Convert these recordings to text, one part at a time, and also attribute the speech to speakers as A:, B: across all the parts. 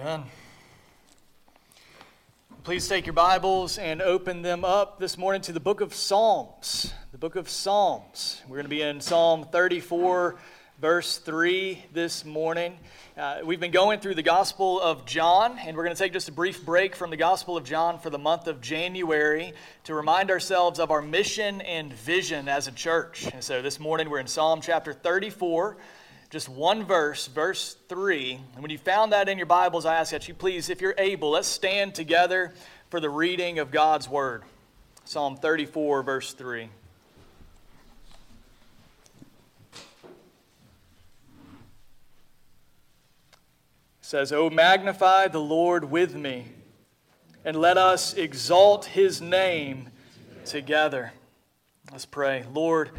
A: Amen. Please take your Bibles and open them up this morning to the book of Psalms. The book of Psalms. We're going to be in Psalm 34, verse 3 this morning. Uh, we've been going through the Gospel of John, and we're going to take just a brief break from the Gospel of John for the month of January to remind ourselves of our mission and vision as a church. And so this morning we're in Psalm chapter 34 just one verse, verse 3. And when you found that in your Bibles, I ask that you please, if you're able, let's stand together for the reading of God's Word. Psalm 34, verse 3. Says, Oh, magnify the Lord with me, and let us exalt his name together. Let's pray. Lord,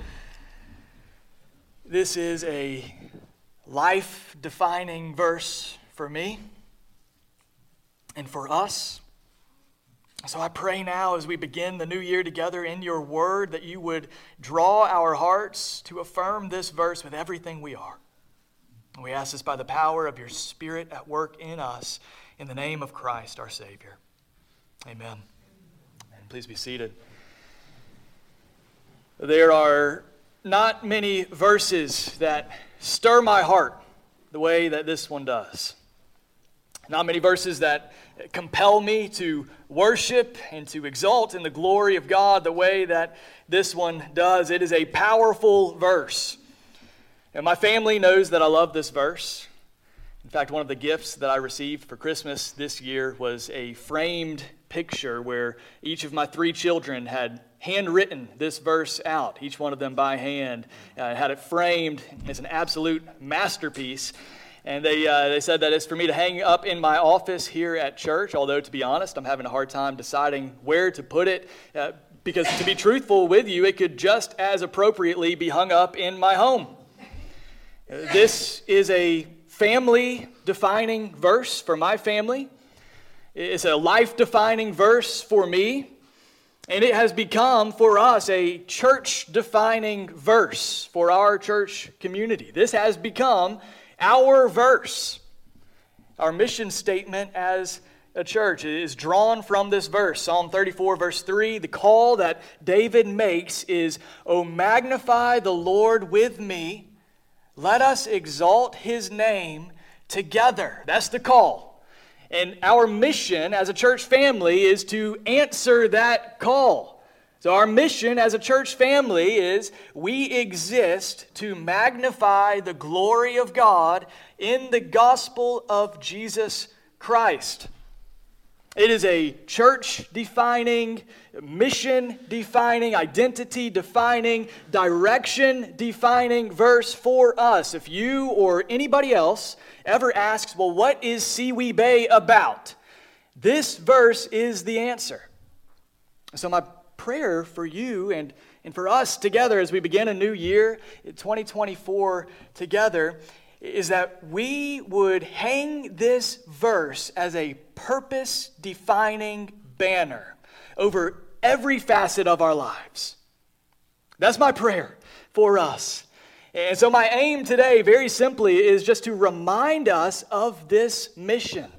A: this is a life defining verse for me and for us. So I pray now as we begin the new year together in your word that you would draw our hearts to affirm this verse with everything we are. we ask this by the power of your Spirit at work in us in the name of Christ our Savior. Amen. And please be seated. There are not many verses that stir my heart the way that this one does. Not many verses that compel me to worship and to exalt in the glory of God the way that this one does. It is a powerful verse. And my family knows that I love this verse. In fact, one of the gifts that I received for Christmas this year was a framed picture where each of my three children had handwritten this verse out, each one of them by hand, uh, had it framed as an absolute masterpiece. And they, uh, they said that it's for me to hang up in my office here at church, although, to be honest, I'm having a hard time deciding where to put it. Uh, because, to be truthful with you, it could just as appropriately be hung up in my home. This is a family defining verse for my family. It's a life defining verse for me. And it has become for us a church defining verse for our church community. This has become our verse. Our mission statement as a church is drawn from this verse Psalm 34, verse 3. The call that David makes is, O magnify the Lord with me, let us exalt his name together. That's the call. And our mission as a church family is to answer that call. So, our mission as a church family is we exist to magnify the glory of God in the gospel of Jesus Christ. It is a church defining, mission defining, identity defining, direction defining verse for us. If you or anybody else ever asks, well, what is Seawee Bay about? This verse is the answer. So, my prayer for you and, and for us together as we begin a new year, 2024 together, is that we would hang this verse as a purpose defining banner over every facet of our lives. That's my prayer for us. And so, my aim today, very simply, is just to remind us of this mission,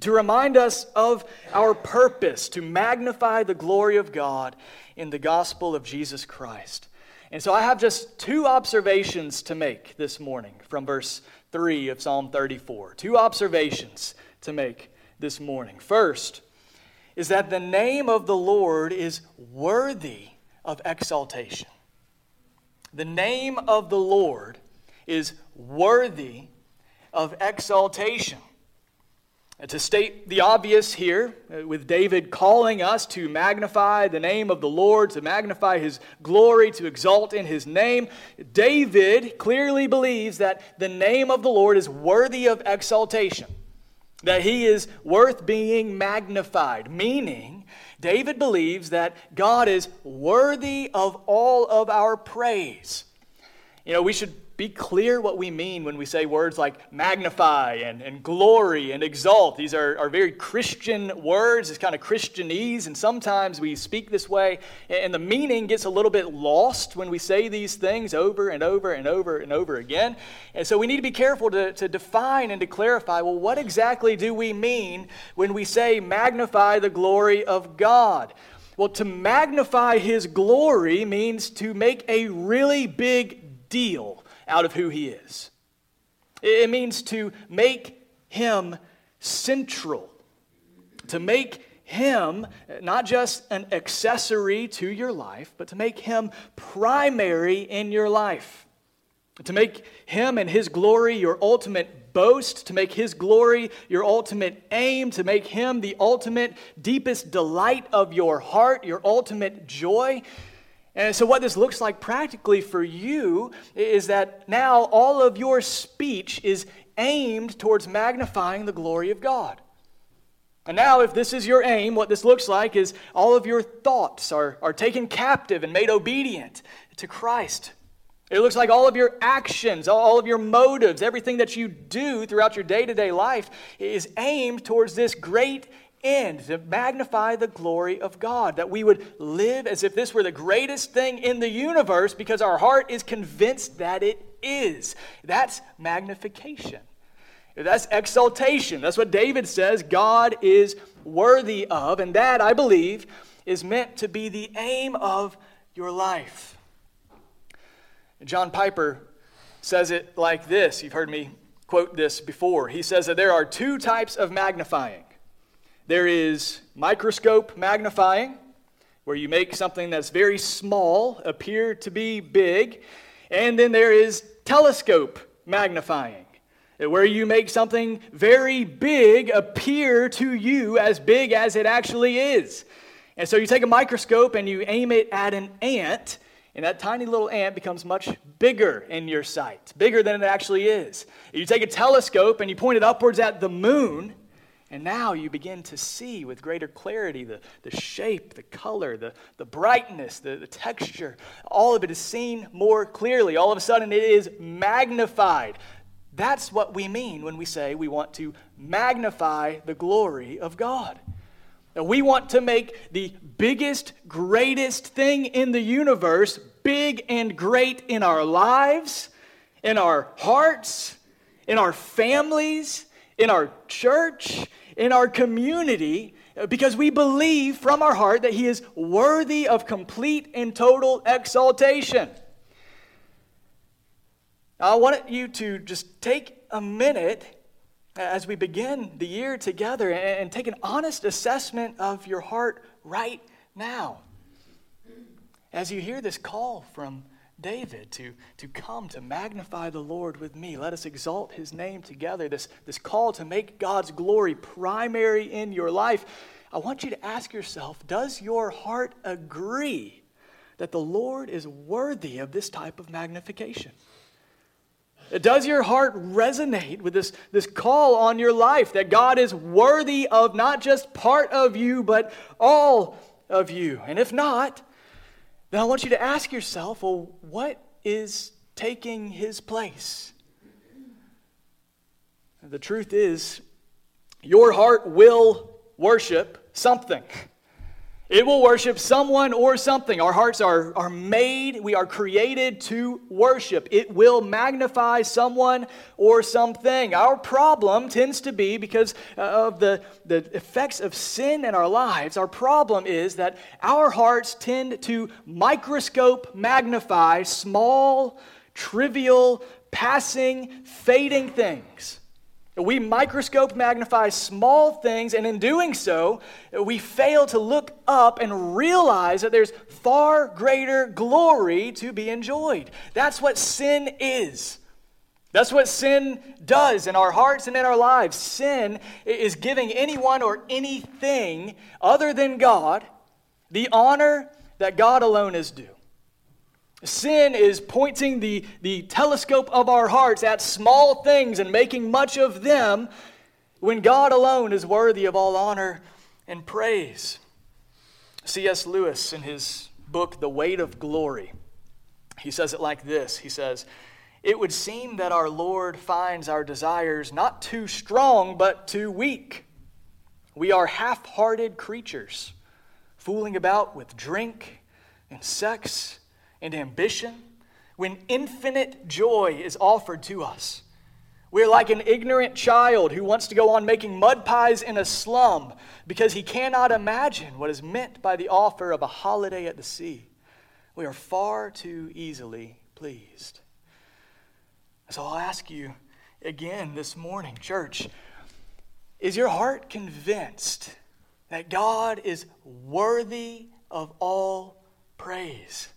A: to remind us of our purpose, to magnify the glory of God in the gospel of Jesus Christ. And so, I have just two observations to make this morning from verse 3 of Psalm 34. Two observations to make this morning. First, is that the name of the Lord is worthy of exaltation. The name of the Lord is worthy of exaltation. To state the obvious here, uh, with David calling us to magnify the name of the Lord, to magnify his glory, to exalt in his name, David clearly believes that the name of the Lord is worthy of exaltation, that he is worth being magnified, meaning David believes that God is worthy of all of our praise. You know, we should be clear what we mean when we say words like magnify and, and glory and exalt. These are, are very Christian words, it's kind of Christianese, and sometimes we speak this way, and the meaning gets a little bit lost when we say these things over and over and over and over again. And so we need to be careful to, to define and to clarify well, what exactly do we mean when we say magnify the glory of God? Well, to magnify his glory means to make a really big deal out of who he is. It means to make him central, to make him not just an accessory to your life, but to make him primary in your life. To make him and his glory your ultimate boast, to make his glory your ultimate aim, to make him the ultimate, deepest delight of your heart, your ultimate joy. And so, what this looks like practically for you is that now all of your speech is aimed towards magnifying the glory of God. And now, if this is your aim, what this looks like is all of your thoughts are, are taken captive and made obedient to Christ. It looks like all of your actions, all of your motives, everything that you do throughout your day to day life is aimed towards this great end to magnify the glory of God. That we would live as if this were the greatest thing in the universe because our heart is convinced that it is. That's magnification. That's exaltation. That's what David says God is worthy of. And that, I believe, is meant to be the aim of your life. John Piper says it like this. You've heard me quote this before. He says that there are two types of magnifying there is microscope magnifying, where you make something that's very small appear to be big. And then there is telescope magnifying, where you make something very big appear to you as big as it actually is. And so you take a microscope and you aim it at an ant, and that tiny little ant becomes much bigger in your sight, bigger than it actually is. You take a telescope and you point it upwards at the moon, and now you begin to see with greater clarity the, the shape, the color, the, the brightness, the, the texture. All of it is seen more clearly. All of a sudden, it is magnified. That's what we mean when we say we want to magnify the glory of God. Now, we want to make the biggest, greatest thing in the universe big and great in our lives, in our hearts, in our families, in our church, in our community uh, because we believe from our heart that He is worthy of complete and total exaltation. I want you to just take a minute as we begin the year together and take an honest assessment of your heart right now. As you hear this call from David to, to come to magnify the Lord with me. Let us exalt his name together. This, this call to make God's glory primary in your life. I want you to ask yourself Does your heart agree that the Lord is worthy of this type of magnification? Does your heart resonate with this, this call on your life that God is worthy of not just part of you, but all of you? And if not, then I want you to ask yourself well, what is taking his place? The truth is, your heart will worship something. It will worship someone or something. Our hearts are, are made, we are created to worship. It will magnify someone or something. Our problem tends to be because uh, of the, the effects of sin in our lives. Our problem is that our hearts tend to microscope magnify small, trivial, passing, fading things. We microscope magnify small things, and in doing so, we fail to look up and realize that there's far greater glory to be enjoyed. That's what sin is. That's what sin does in our hearts and in our lives. Sin is giving anyone or anything other than God the honor that God alone is due. Sin is pointing the, the telescope of our hearts at small things and making much of them when God alone is worthy of all honor and praise. C.S. Lewis, in his book, The Weight of Glory, he says it like this He says, it would seem that our Lord finds our desires not too strong, but too weak. We are half hearted creatures, fooling about with drink and sex and ambition when infinite joy is offered to us. We're like an ignorant child who wants to go on making mud pies in a slum because he cannot imagine what is meant by the offer of a holiday at the sea. We are far too easily pleased. So I'll ask you again this morning, church is your heart convinced that God is worthy of all praise?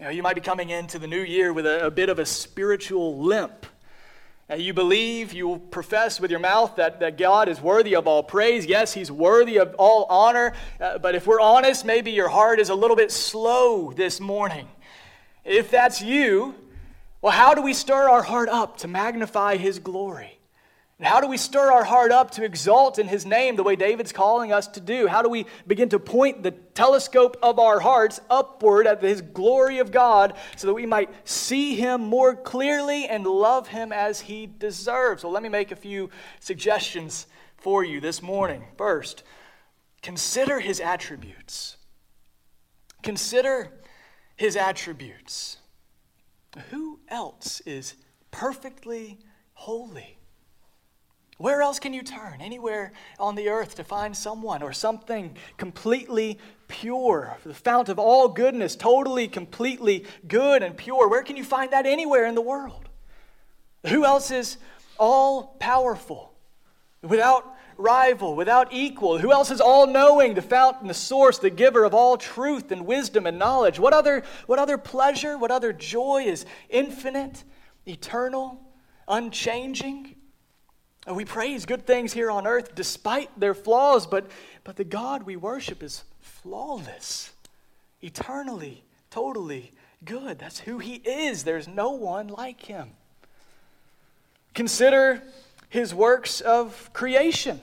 A: You, know, you might be coming into the new year with a, a bit of a spiritual limp. You believe, you profess with your mouth that, that God is worthy of all praise. Yes, He's worthy of all honor. Uh, but if we're honest, maybe your heart is a little bit slow this morning. If that's you, well, how do we stir our heart up to magnify His glory? And how do we stir our heart up to exalt in His name the way David's calling us to do? How do we begin to point the telescope of our hearts upward at His glory of God so that we might see Him more clearly and love Him as He deserves? So let me make a few suggestions for you this morning. First, consider His attributes. Consider His attributes. Who else is perfectly holy? Where else can you turn? Anywhere on the earth to find someone or something completely pure, the fount of all goodness, totally, completely good and pure. Where can you find that anywhere in the world? Who else is all powerful, without rival, without equal? Who else is all knowing, the fountain, the source, the giver of all truth and wisdom and knowledge? What other, what other pleasure, what other joy is infinite, eternal, unchanging? We praise good things here on earth despite their flaws, but, but the God we worship is flawless, eternally, totally good. That's who He is. There's no one like Him. Consider His works of creation.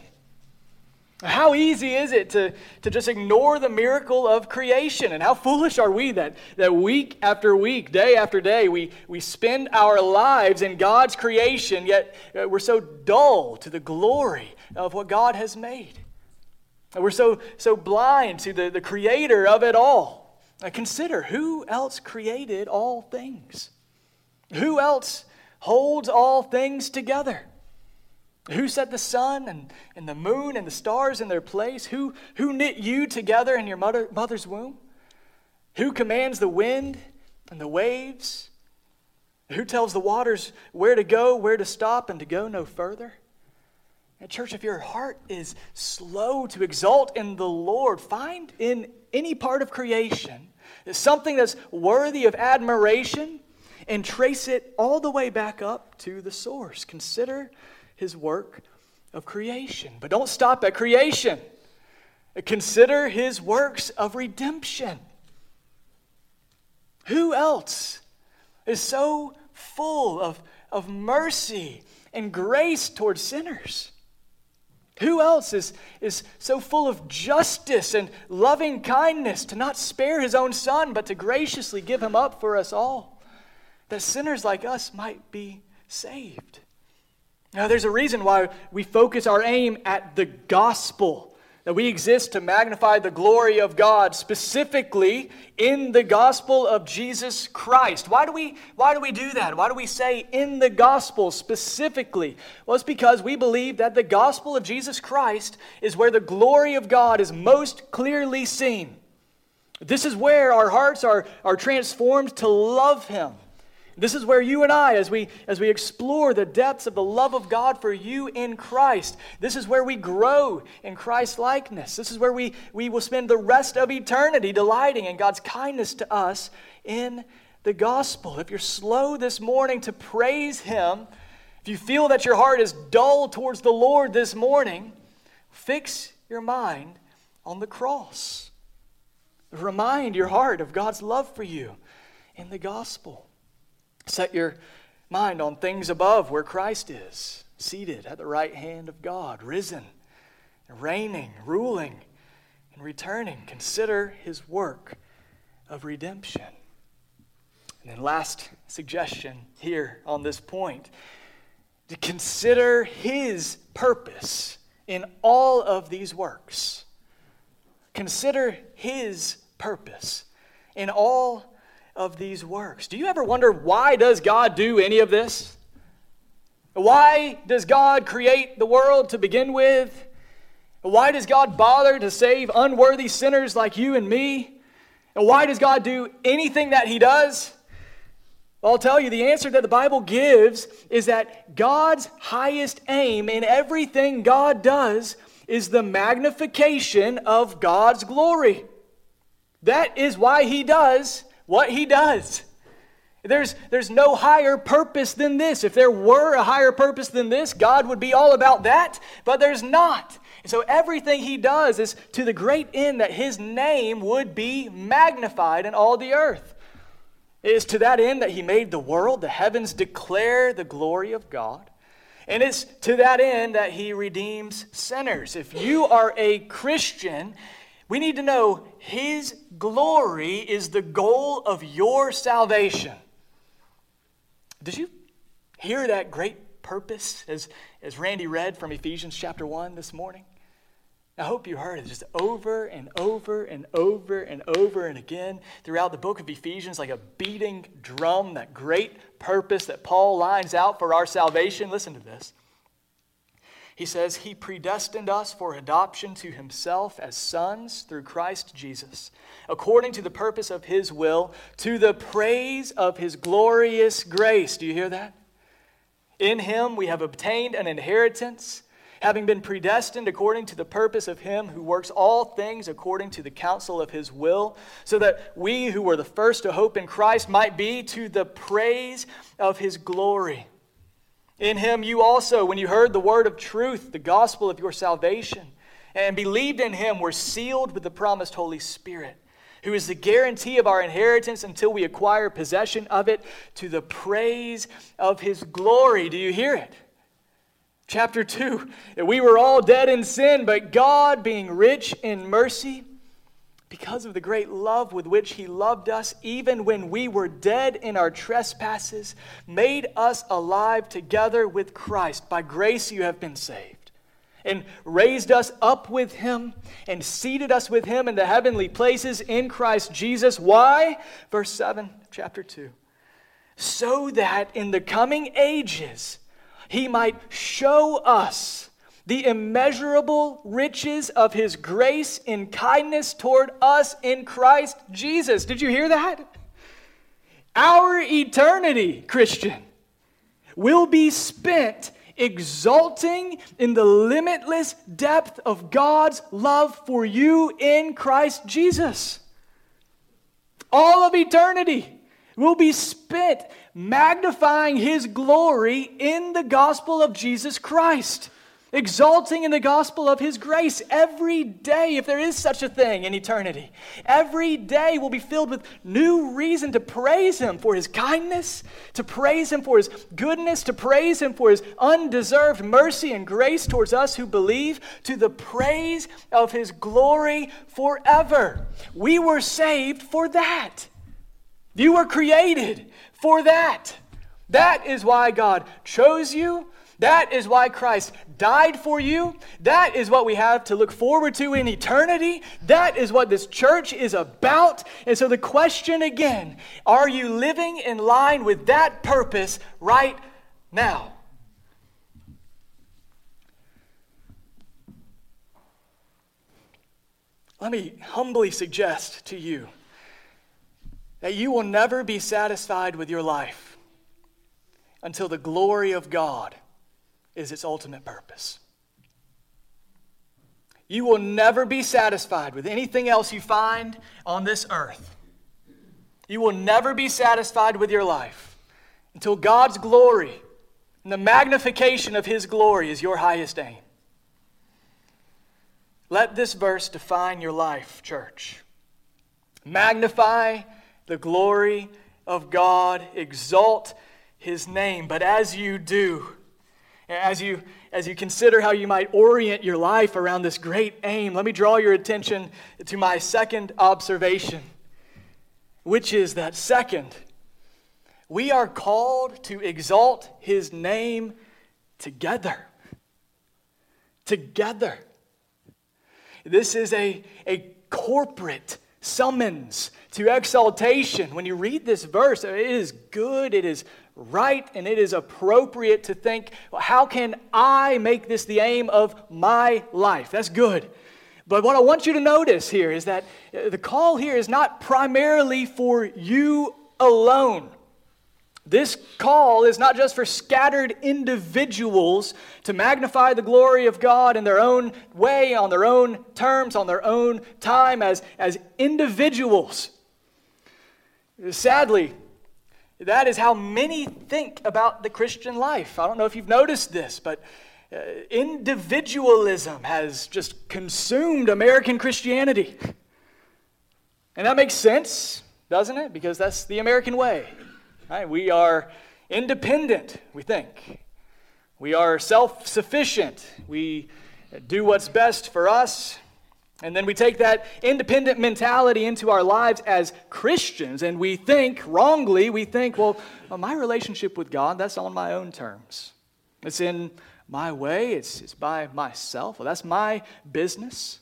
A: How easy is it to, to just ignore the miracle of creation? And how foolish are we that, that week after week, day after day, we, we spend our lives in God's creation, yet we're so dull to the glory of what God has made. And we're so, so blind to the, the creator of it all. Now consider who else created all things? Who else holds all things together? Who set the sun and, and the moon and the stars in their place? Who, who knit you together in your mother, mother's womb? Who commands the wind and the waves? Who tells the waters where to go, where to stop, and to go no further? And, church, if your heart is slow to exalt in the Lord, find in any part of creation something that's worthy of admiration and trace it all the way back up to the source. Consider his work of creation. But don't stop at creation. Consider his works of redemption. Who else is so full of, of mercy and grace towards sinners? Who else is, is so full of justice and loving kindness to not spare his own son, but to graciously give him up for us all, that sinners like us might be saved? Now, there's a reason why we focus our aim at the gospel, that we exist to magnify the glory of God, specifically in the gospel of Jesus Christ. Why do we, why do, we do that? Why do we say in the gospel specifically? Well, it's because we believe that the gospel of Jesus Christ is where the glory of God is most clearly seen. This is where our hearts are, are transformed to love Him. This is where you and I, as we, as we explore the depths of the love of God for you in Christ, this is where we grow in Christ likeness. This is where we, we will spend the rest of eternity delighting in God's kindness to us in the gospel. If you're slow this morning to praise Him, if you feel that your heart is dull towards the Lord this morning, fix your mind on the cross. Remind your heart of God's love for you in the gospel. Set your mind on things above where Christ is, seated at the right hand of God, risen, reigning, ruling, and returning. Consider his work of redemption. And then, last suggestion here on this point to consider his purpose in all of these works. Consider his purpose in all of these works. Do you ever wonder why does God do any of this? Why does God create the world to begin with? Why does God bother to save unworthy sinners like you and me? And why does God do anything that He does? I'll tell you, the answer that the Bible gives is that God's highest aim in everything God does is the magnification of God's glory. That is why He does what He does. There's, there's no higher purpose than this. If there were a higher purpose than this, God would be all about that, but there's not. And so everything he does is to the great end that his name would be magnified in all the earth. It is to that end that he made the world. The heavens declare the glory of God. And it's to that end that he redeems sinners. If you are a Christian, we need to know his glory is the goal of your salvation. Did you hear that great purpose as, as Randy read from Ephesians chapter 1 this morning? I hope you heard it just over and over and over and over and again throughout the book of Ephesians, like a beating drum, that great purpose that Paul lines out for our salvation. Listen to this. He says, He predestined us for adoption to Himself as sons through Christ Jesus, according to the purpose of His will, to the praise of His glorious grace. Do you hear that? In Him we have obtained an inheritance having been predestined according to the purpose of him who works all things according to the counsel of his will, so that we who were the first to hope in Christ might be to the praise of his glory. In him you also, when you heard the word of truth, the gospel of your salvation, and believed in him, were sealed with the promised Holy Spirit, who is the guarantee of our inheritance until we acquire possession of it to the praise of his glory. Do you hear it? Chapter 2 We were all dead in sin, but God, being rich in mercy, because of the great love with which He loved us, even when we were dead in our trespasses, made us alive together with Christ. By grace you have been saved, and raised us up with Him, and seated us with Him in the heavenly places in Christ Jesus. Why? Verse 7, chapter 2. So that in the coming ages, he might show us the immeasurable riches of his grace in kindness toward us in Christ Jesus. Did you hear that? Our eternity, Christian, will be spent exulting in the limitless depth of God's love for you in Christ Jesus. All of eternity will be spent magnifying his glory in the gospel of Jesus Christ, exalting in the gospel of his grace every day, if there is such a thing in eternity. Every day will be filled with new reason to praise him for his kindness, to praise him for his goodness, to praise him for his undeserved mercy and grace towards us who believe, to the praise of his glory forever. We were saved for that. You were created for that. That is why God chose you. That is why Christ died for you. That is what we have to look forward to in eternity. That is what this church is about. And so the question again are you living in line with that purpose right now? Let me humbly suggest to you that you will never be satisfied with your life until the glory of God is its ultimate purpose. You will never be satisfied with anything else you find on this earth. You will never be satisfied with your life until God's glory and the magnification of His glory is your highest aim. Let this verse define your life, church. Magnify the glory of God, exalt his name. But as you do, as you, as you consider how you might orient your life around this great aim, let me draw your attention to my second observation, which is that second, we are called to exalt his name together. Together. This is a, a corporate summons to exaltation. When you read this verse, it is good, it is right, and it is appropriate to think, well, how can I make this the aim of my life? That's good. But what I want you to notice here is that the call here is not primarily for you alone. This call is not just for scattered individuals to magnify the glory of God in their own way, on their own terms, on their own time, as, as individuals. Sadly, that is how many think about the Christian life. I don't know if you've noticed this, but uh, individualism has just consumed American Christianity. And that makes sense, doesn't it? Because that's the American way. Right? We are independent, we think. We are self sufficient. We do what's best for us. And then we take that independent mentality into our lives as Christians, and we think wrongly, we think, well, my relationship with God, that's on my own terms. It's in my way, it's, it's by myself. Well, that's my business.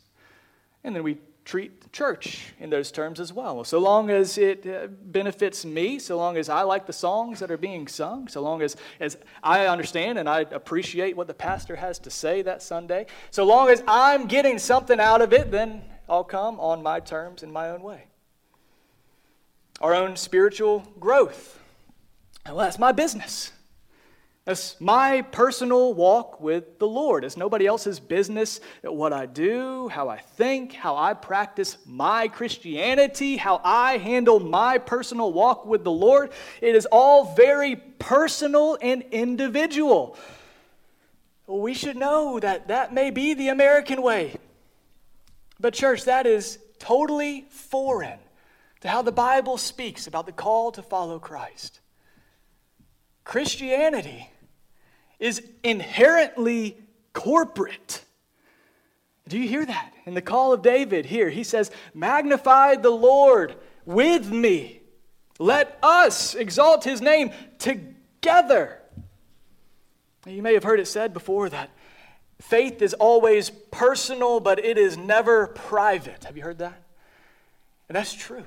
A: And then we treat the church in those terms as well. So long as it uh, benefits me, so long as I like the songs that are being sung, so long as, as I understand and I appreciate what the pastor has to say that Sunday, so long as I'm getting something out of it, then I'll come on my terms in my own way. Our own spiritual growth. Well, that's my business. It's my personal walk with the Lord. It's nobody else's business what I do, how I think, how I practice my Christianity, how I handle my personal walk with the Lord. It is all very personal and individual. We should know that that may be the American way. But, church, that is totally foreign to how the Bible speaks about the call to follow Christ. Christianity is inherently corporate. Do you hear that? In the call of David here, he says, Magnify the Lord with me. Let us exalt his name together. You may have heard it said before that faith is always personal, but it is never private. Have you heard that? And that's true.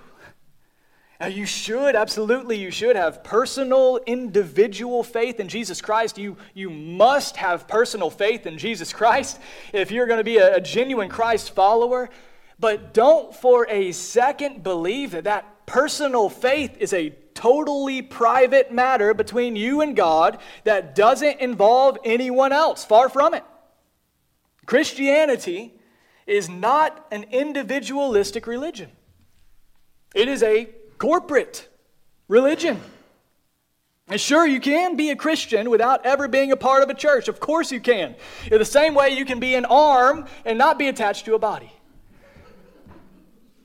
A: Now, you should, absolutely, you should have personal, individual faith in Jesus Christ. You, you must have personal faith in Jesus Christ if you're going to be a, a genuine Christ follower. But don't for a second believe that that personal faith is a totally private matter between you and God that doesn't involve anyone else. Far from it. Christianity is not an individualistic religion, it is a corporate religion. And sure, you can be a Christian without ever being a part of a church. Of course, you can. In the same way, you can be an arm and not be attached to a body.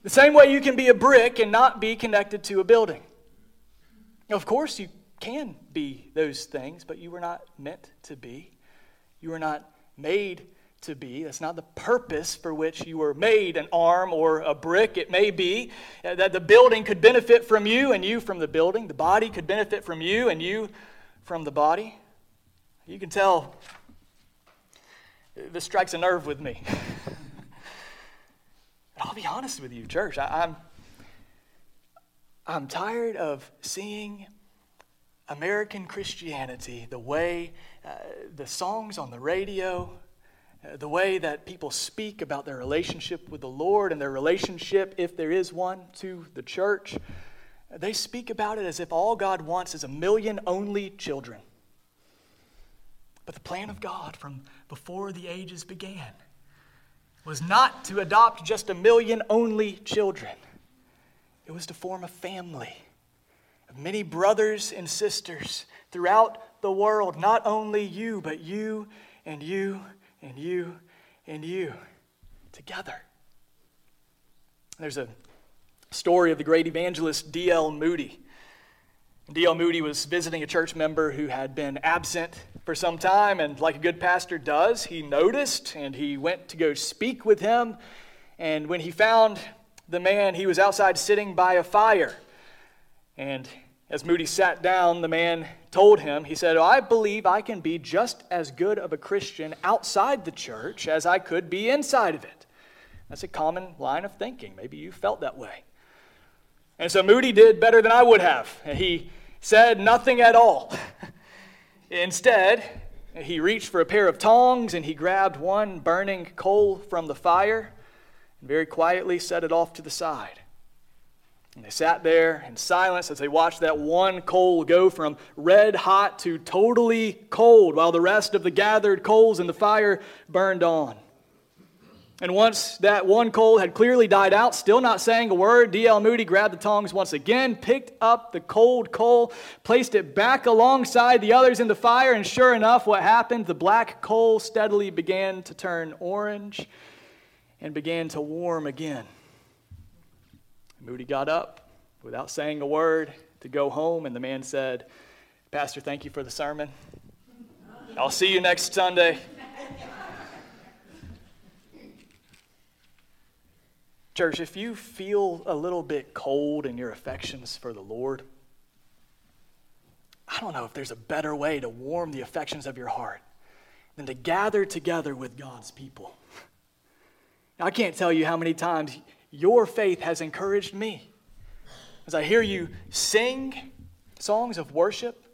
A: The same way you can be a brick and not be connected to a building. Of course, you can be those things, but you were not meant to be. You were not made to be. That's not the purpose for which you were made an arm or a brick. It may be uh, that the building could benefit from you and you from the building. The body could benefit from you and you from the body. You can tell this strikes a nerve with me. I'll be honest with you, church. I, am I'm, I'm tired of seeing American Christianity the way uh, the songs on the radio, uh, Uh, the way that people speak about their relationship with the Lord and their relationship, if there is one, to the church, uh, they speak about it as if all God wants is a million only children. But the plan of God from before the ages began was not to adopt just a million only children, it was to form a family of many brothers and sisters throughout the world, not only you, but you and you and you and you together. There's a story of the great evangelist D.L. Moody. D.L. Moody was visiting a church member who had been absent for some time, and like a good pastor does, he noticed and he went to go speak with him. And when he found the man, he was outside sitting by a fire. And As Moody sat down, the man told him, he said, oh, I believe I can be just as good of a Christian outside the church as I could be inside of it. That's a common line of thinking. Maybe you felt that way. And so Moody did better than I would have. He said nothing at all. Instead, he reached for a pair of tongs and he grabbed one burning coal from the fire and very quietly set it off to the side. And they sat there in silence as they watched that one coal go from red hot to totally cold while the rest of the gathered coals in the fire burned on. And once that one coal had clearly died out, still not saying a word, D.L. Moody grabbed the tongs once again, picked up the cold coal, placed it back alongside the others in the fire, and sure enough, what happened? The black coal steadily began to turn orange and began to warm again. Moody got up without saying a word to go home, and the man said, Pastor, thank you for the sermon. I'll see you next Sunday. Church, if you feel a little bit cold in your affections for the Lord, I don't know if there's a better way to warm the affections of your heart than to gather together with God's people. Now, I can't tell you how many times your faith has encouraged me. As I hear you sing songs of worship,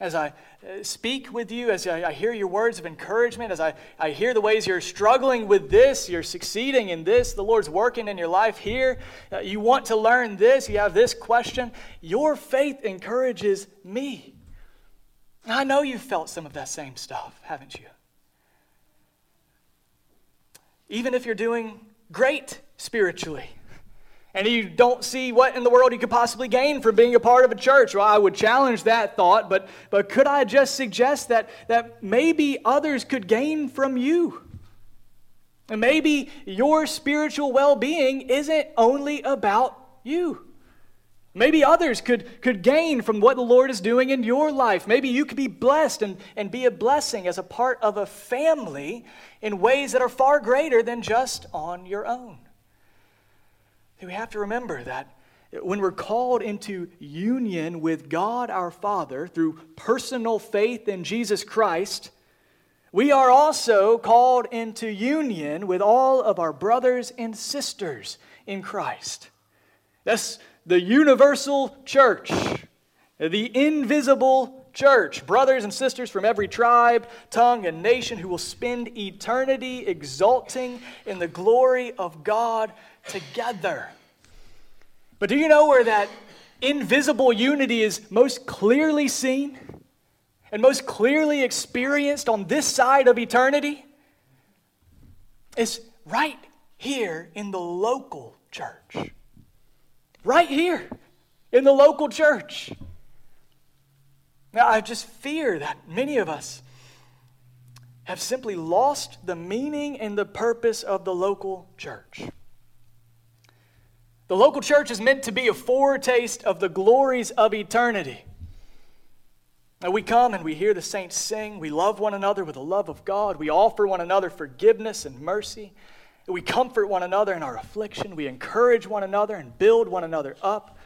A: as I uh, speak with you, as I, hear your words of encouragement, as I, I hear the ways you're struggling with this, you're succeeding in this, the Lord's working in your life here, uh, you want to learn this, you have this question, your faith encourages me. I know you've felt some of that same stuff, haven't you? Even if you're doing great spiritually and you don't see what in the world you could possibly gain from being a part of a church. Well, I would challenge that thought, but, but could I just suggest that, that maybe others could gain from you? And maybe your spiritual well being isn't only about you. Maybe others could, could gain from what the Lord is doing in your life. Maybe you could be blessed and, and be a blessing as a part of a family in ways that are far greater than just on your own. We have to remember that when we're called into union with God our Father through personal faith in Jesus Christ, we are also called into union with all of our brothers and sisters in Christ. That's the universal church, the invisible church, brothers and sisters from every tribe, tongue, and nation who will spend eternity exulting in the glory of God together. But do you know where that invisible unity is most clearly seen and most clearly experienced on this side of eternity? It's right here in the local church. Right here in the local church. Now, I just fear that many of us have simply lost the meaning and the purpose of the local church. The local church is meant to be a foretaste of the glories of eternity. Now we come and we hear the saints sing. We love one another with the love of God. We offer one another forgiveness and mercy. We comfort one another in our affliction. We encourage one another and build one another up.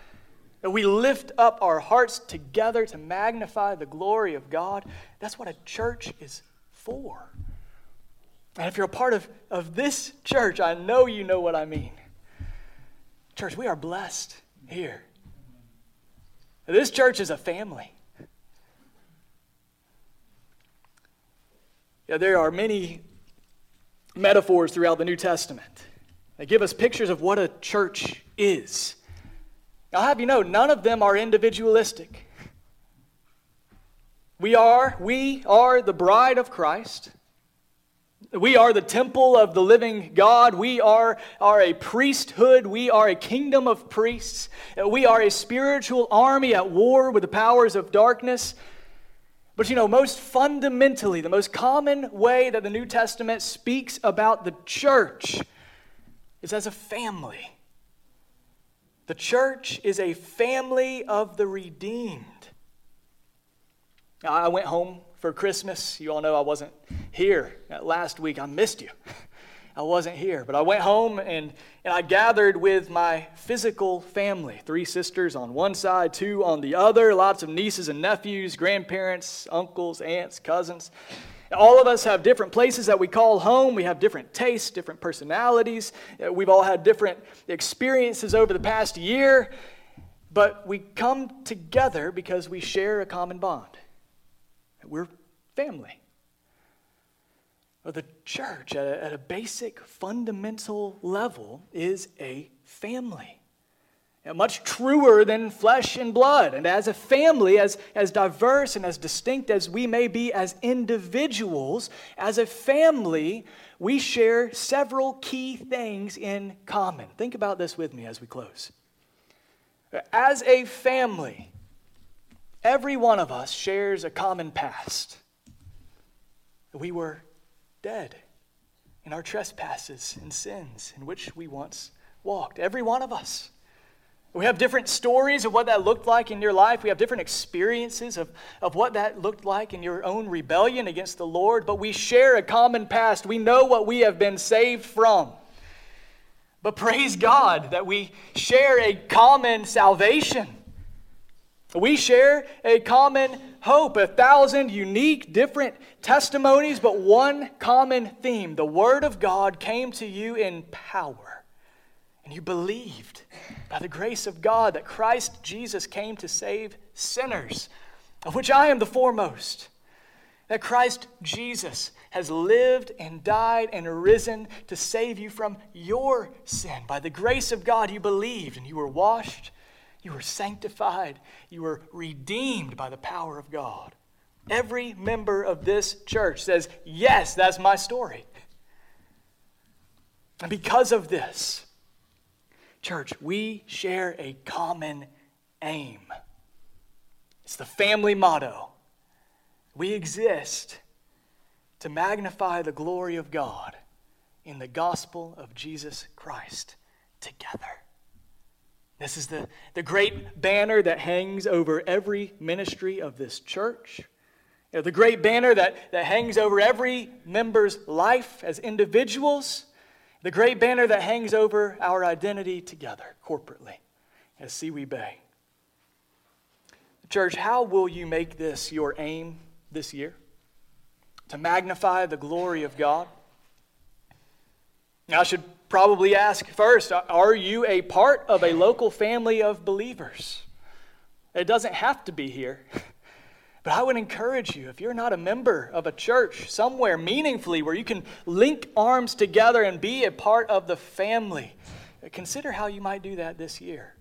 A: And we lift up our hearts together to magnify the glory of God. That's what a church is for. And if you're a part of, of this church, I know you know what I mean. Church, we are blessed here. This church is a family. Yeah, there are many metaphors throughout the New Testament. They give us pictures of what a church is. I'll have you know, none of them are individualistic. We are, we are the bride of Christ. We are the temple of the living God. We are, are a priesthood. We are a kingdom of priests. We are a spiritual army at war with the powers of darkness. But you know, most fundamentally, the most common way that the New Testament speaks about the church is as a family. The church is a family of the redeemed. I went home for Christmas. You all know I wasn't here last week. I missed you. I wasn't here. But I went home and, and I gathered with my physical family three sisters on one side, two on the other, lots of nieces and nephews, grandparents, uncles, aunts, cousins. All of us have different places that we call home. We have different tastes, different personalities. Uh, we've all had different experiences over the past year. But we come together because we share a common bond. We're family. The church, at a, at a basic, fundamental level, is a family. much truer than flesh and blood. And as a family, as, as diverse and as distinct as we may be as individuals, as a family, we share several key things in common. Think about this with me as we close. As a family, every one of us shares a common past. We were dead in our trespasses and sins in which we once walked. Every one of us. We have different stories of what that looked like in your life. We have different experiences of, of what that looked like in your own rebellion against the Lord, but we share a common past. We know what we have been saved from. But praise God that we share a common salvation. We share a common hope, a thousand unique, different testimonies, but one common theme. The Word of God came to you in power, and you believed by the grace of God that Christ Jesus came to save sinners, of which I am the foremost. That Christ Jesus has lived and died and risen to save you from your sin. By the grace of God, you believed and you were washed you were sanctified. You were redeemed by the power of God. Every member of this church says, Yes, that's my story. And because of this, church, we share a common aim. It's the family motto. We exist to magnify the glory of God in the gospel of Jesus Christ together. This is the, the great banner that hangs over every ministry of this church. You know, the great banner that, that hangs over every member's life as individuals. The great banner that hangs over our identity together corporately as Seawee Bay. Church, how will you make this your aim this year? To magnify the glory of God? Now, I should probably ask first Are you a part of a local family of believers? It doesn't have to be here. But I would encourage you, if you're not a member of a church somewhere meaningfully where you can link arms together and be a part of the family, consider how you might do that this year.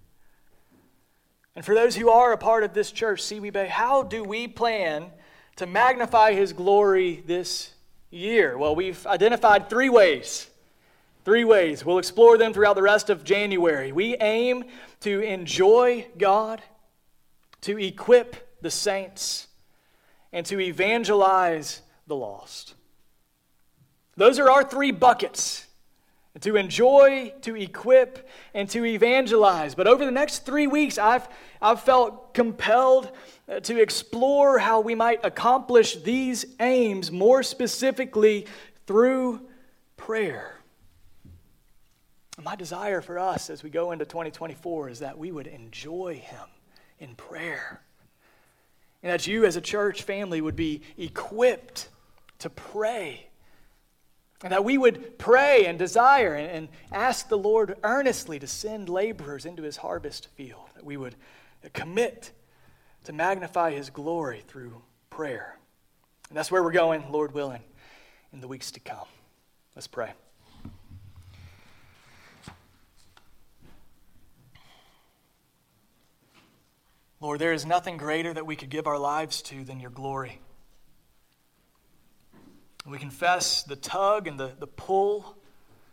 A: And for those who are a part of this church, Seawee Bay, how do we plan to magnify His glory this year? Well, we've identified three ways. Three ways. We'll explore them throughout the rest of January. We aim to enjoy God, to equip the saints, and to evangelize the lost. Those are our three buckets to enjoy, to equip, and to evangelize. But over the next three weeks, I've, I've felt compelled uh, to explore how we might accomplish these aims more specifically through prayer. My desire for us as we go into 2024 is that we would enjoy Him in prayer. And that you, as a church family, would be equipped to pray. And that we would pray and desire and, and ask the Lord earnestly to send laborers into His harvest field. That we would commit to magnify His glory through prayer. And that's where we're going, Lord willing, in the weeks to come. Let's pray. Lord, there is nothing greater that we could give our lives to than your glory. We confess the tug and the, the pull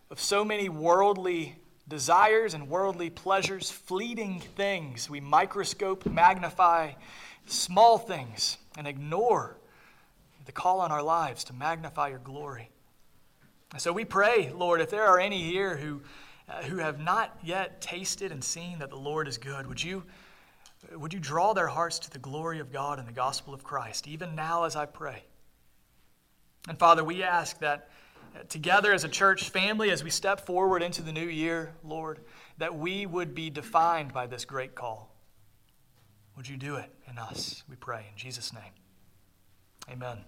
A: of so many worldly desires and worldly pleasures, fleeting things. We microscope, magnify small things, and ignore the call on our lives to magnify your glory. And so we pray, Lord, if there are any here who, uh, who have not yet tasted and seen that the Lord is good, would you? Would you draw their hearts to the glory of God and the gospel of Christ, even now as I pray? And Father, we ask that uh, together as a church family as we step forward into the new year, Lord, that we would be defined by this great call. Would you do it in us? We pray in Jesus' name. Amen.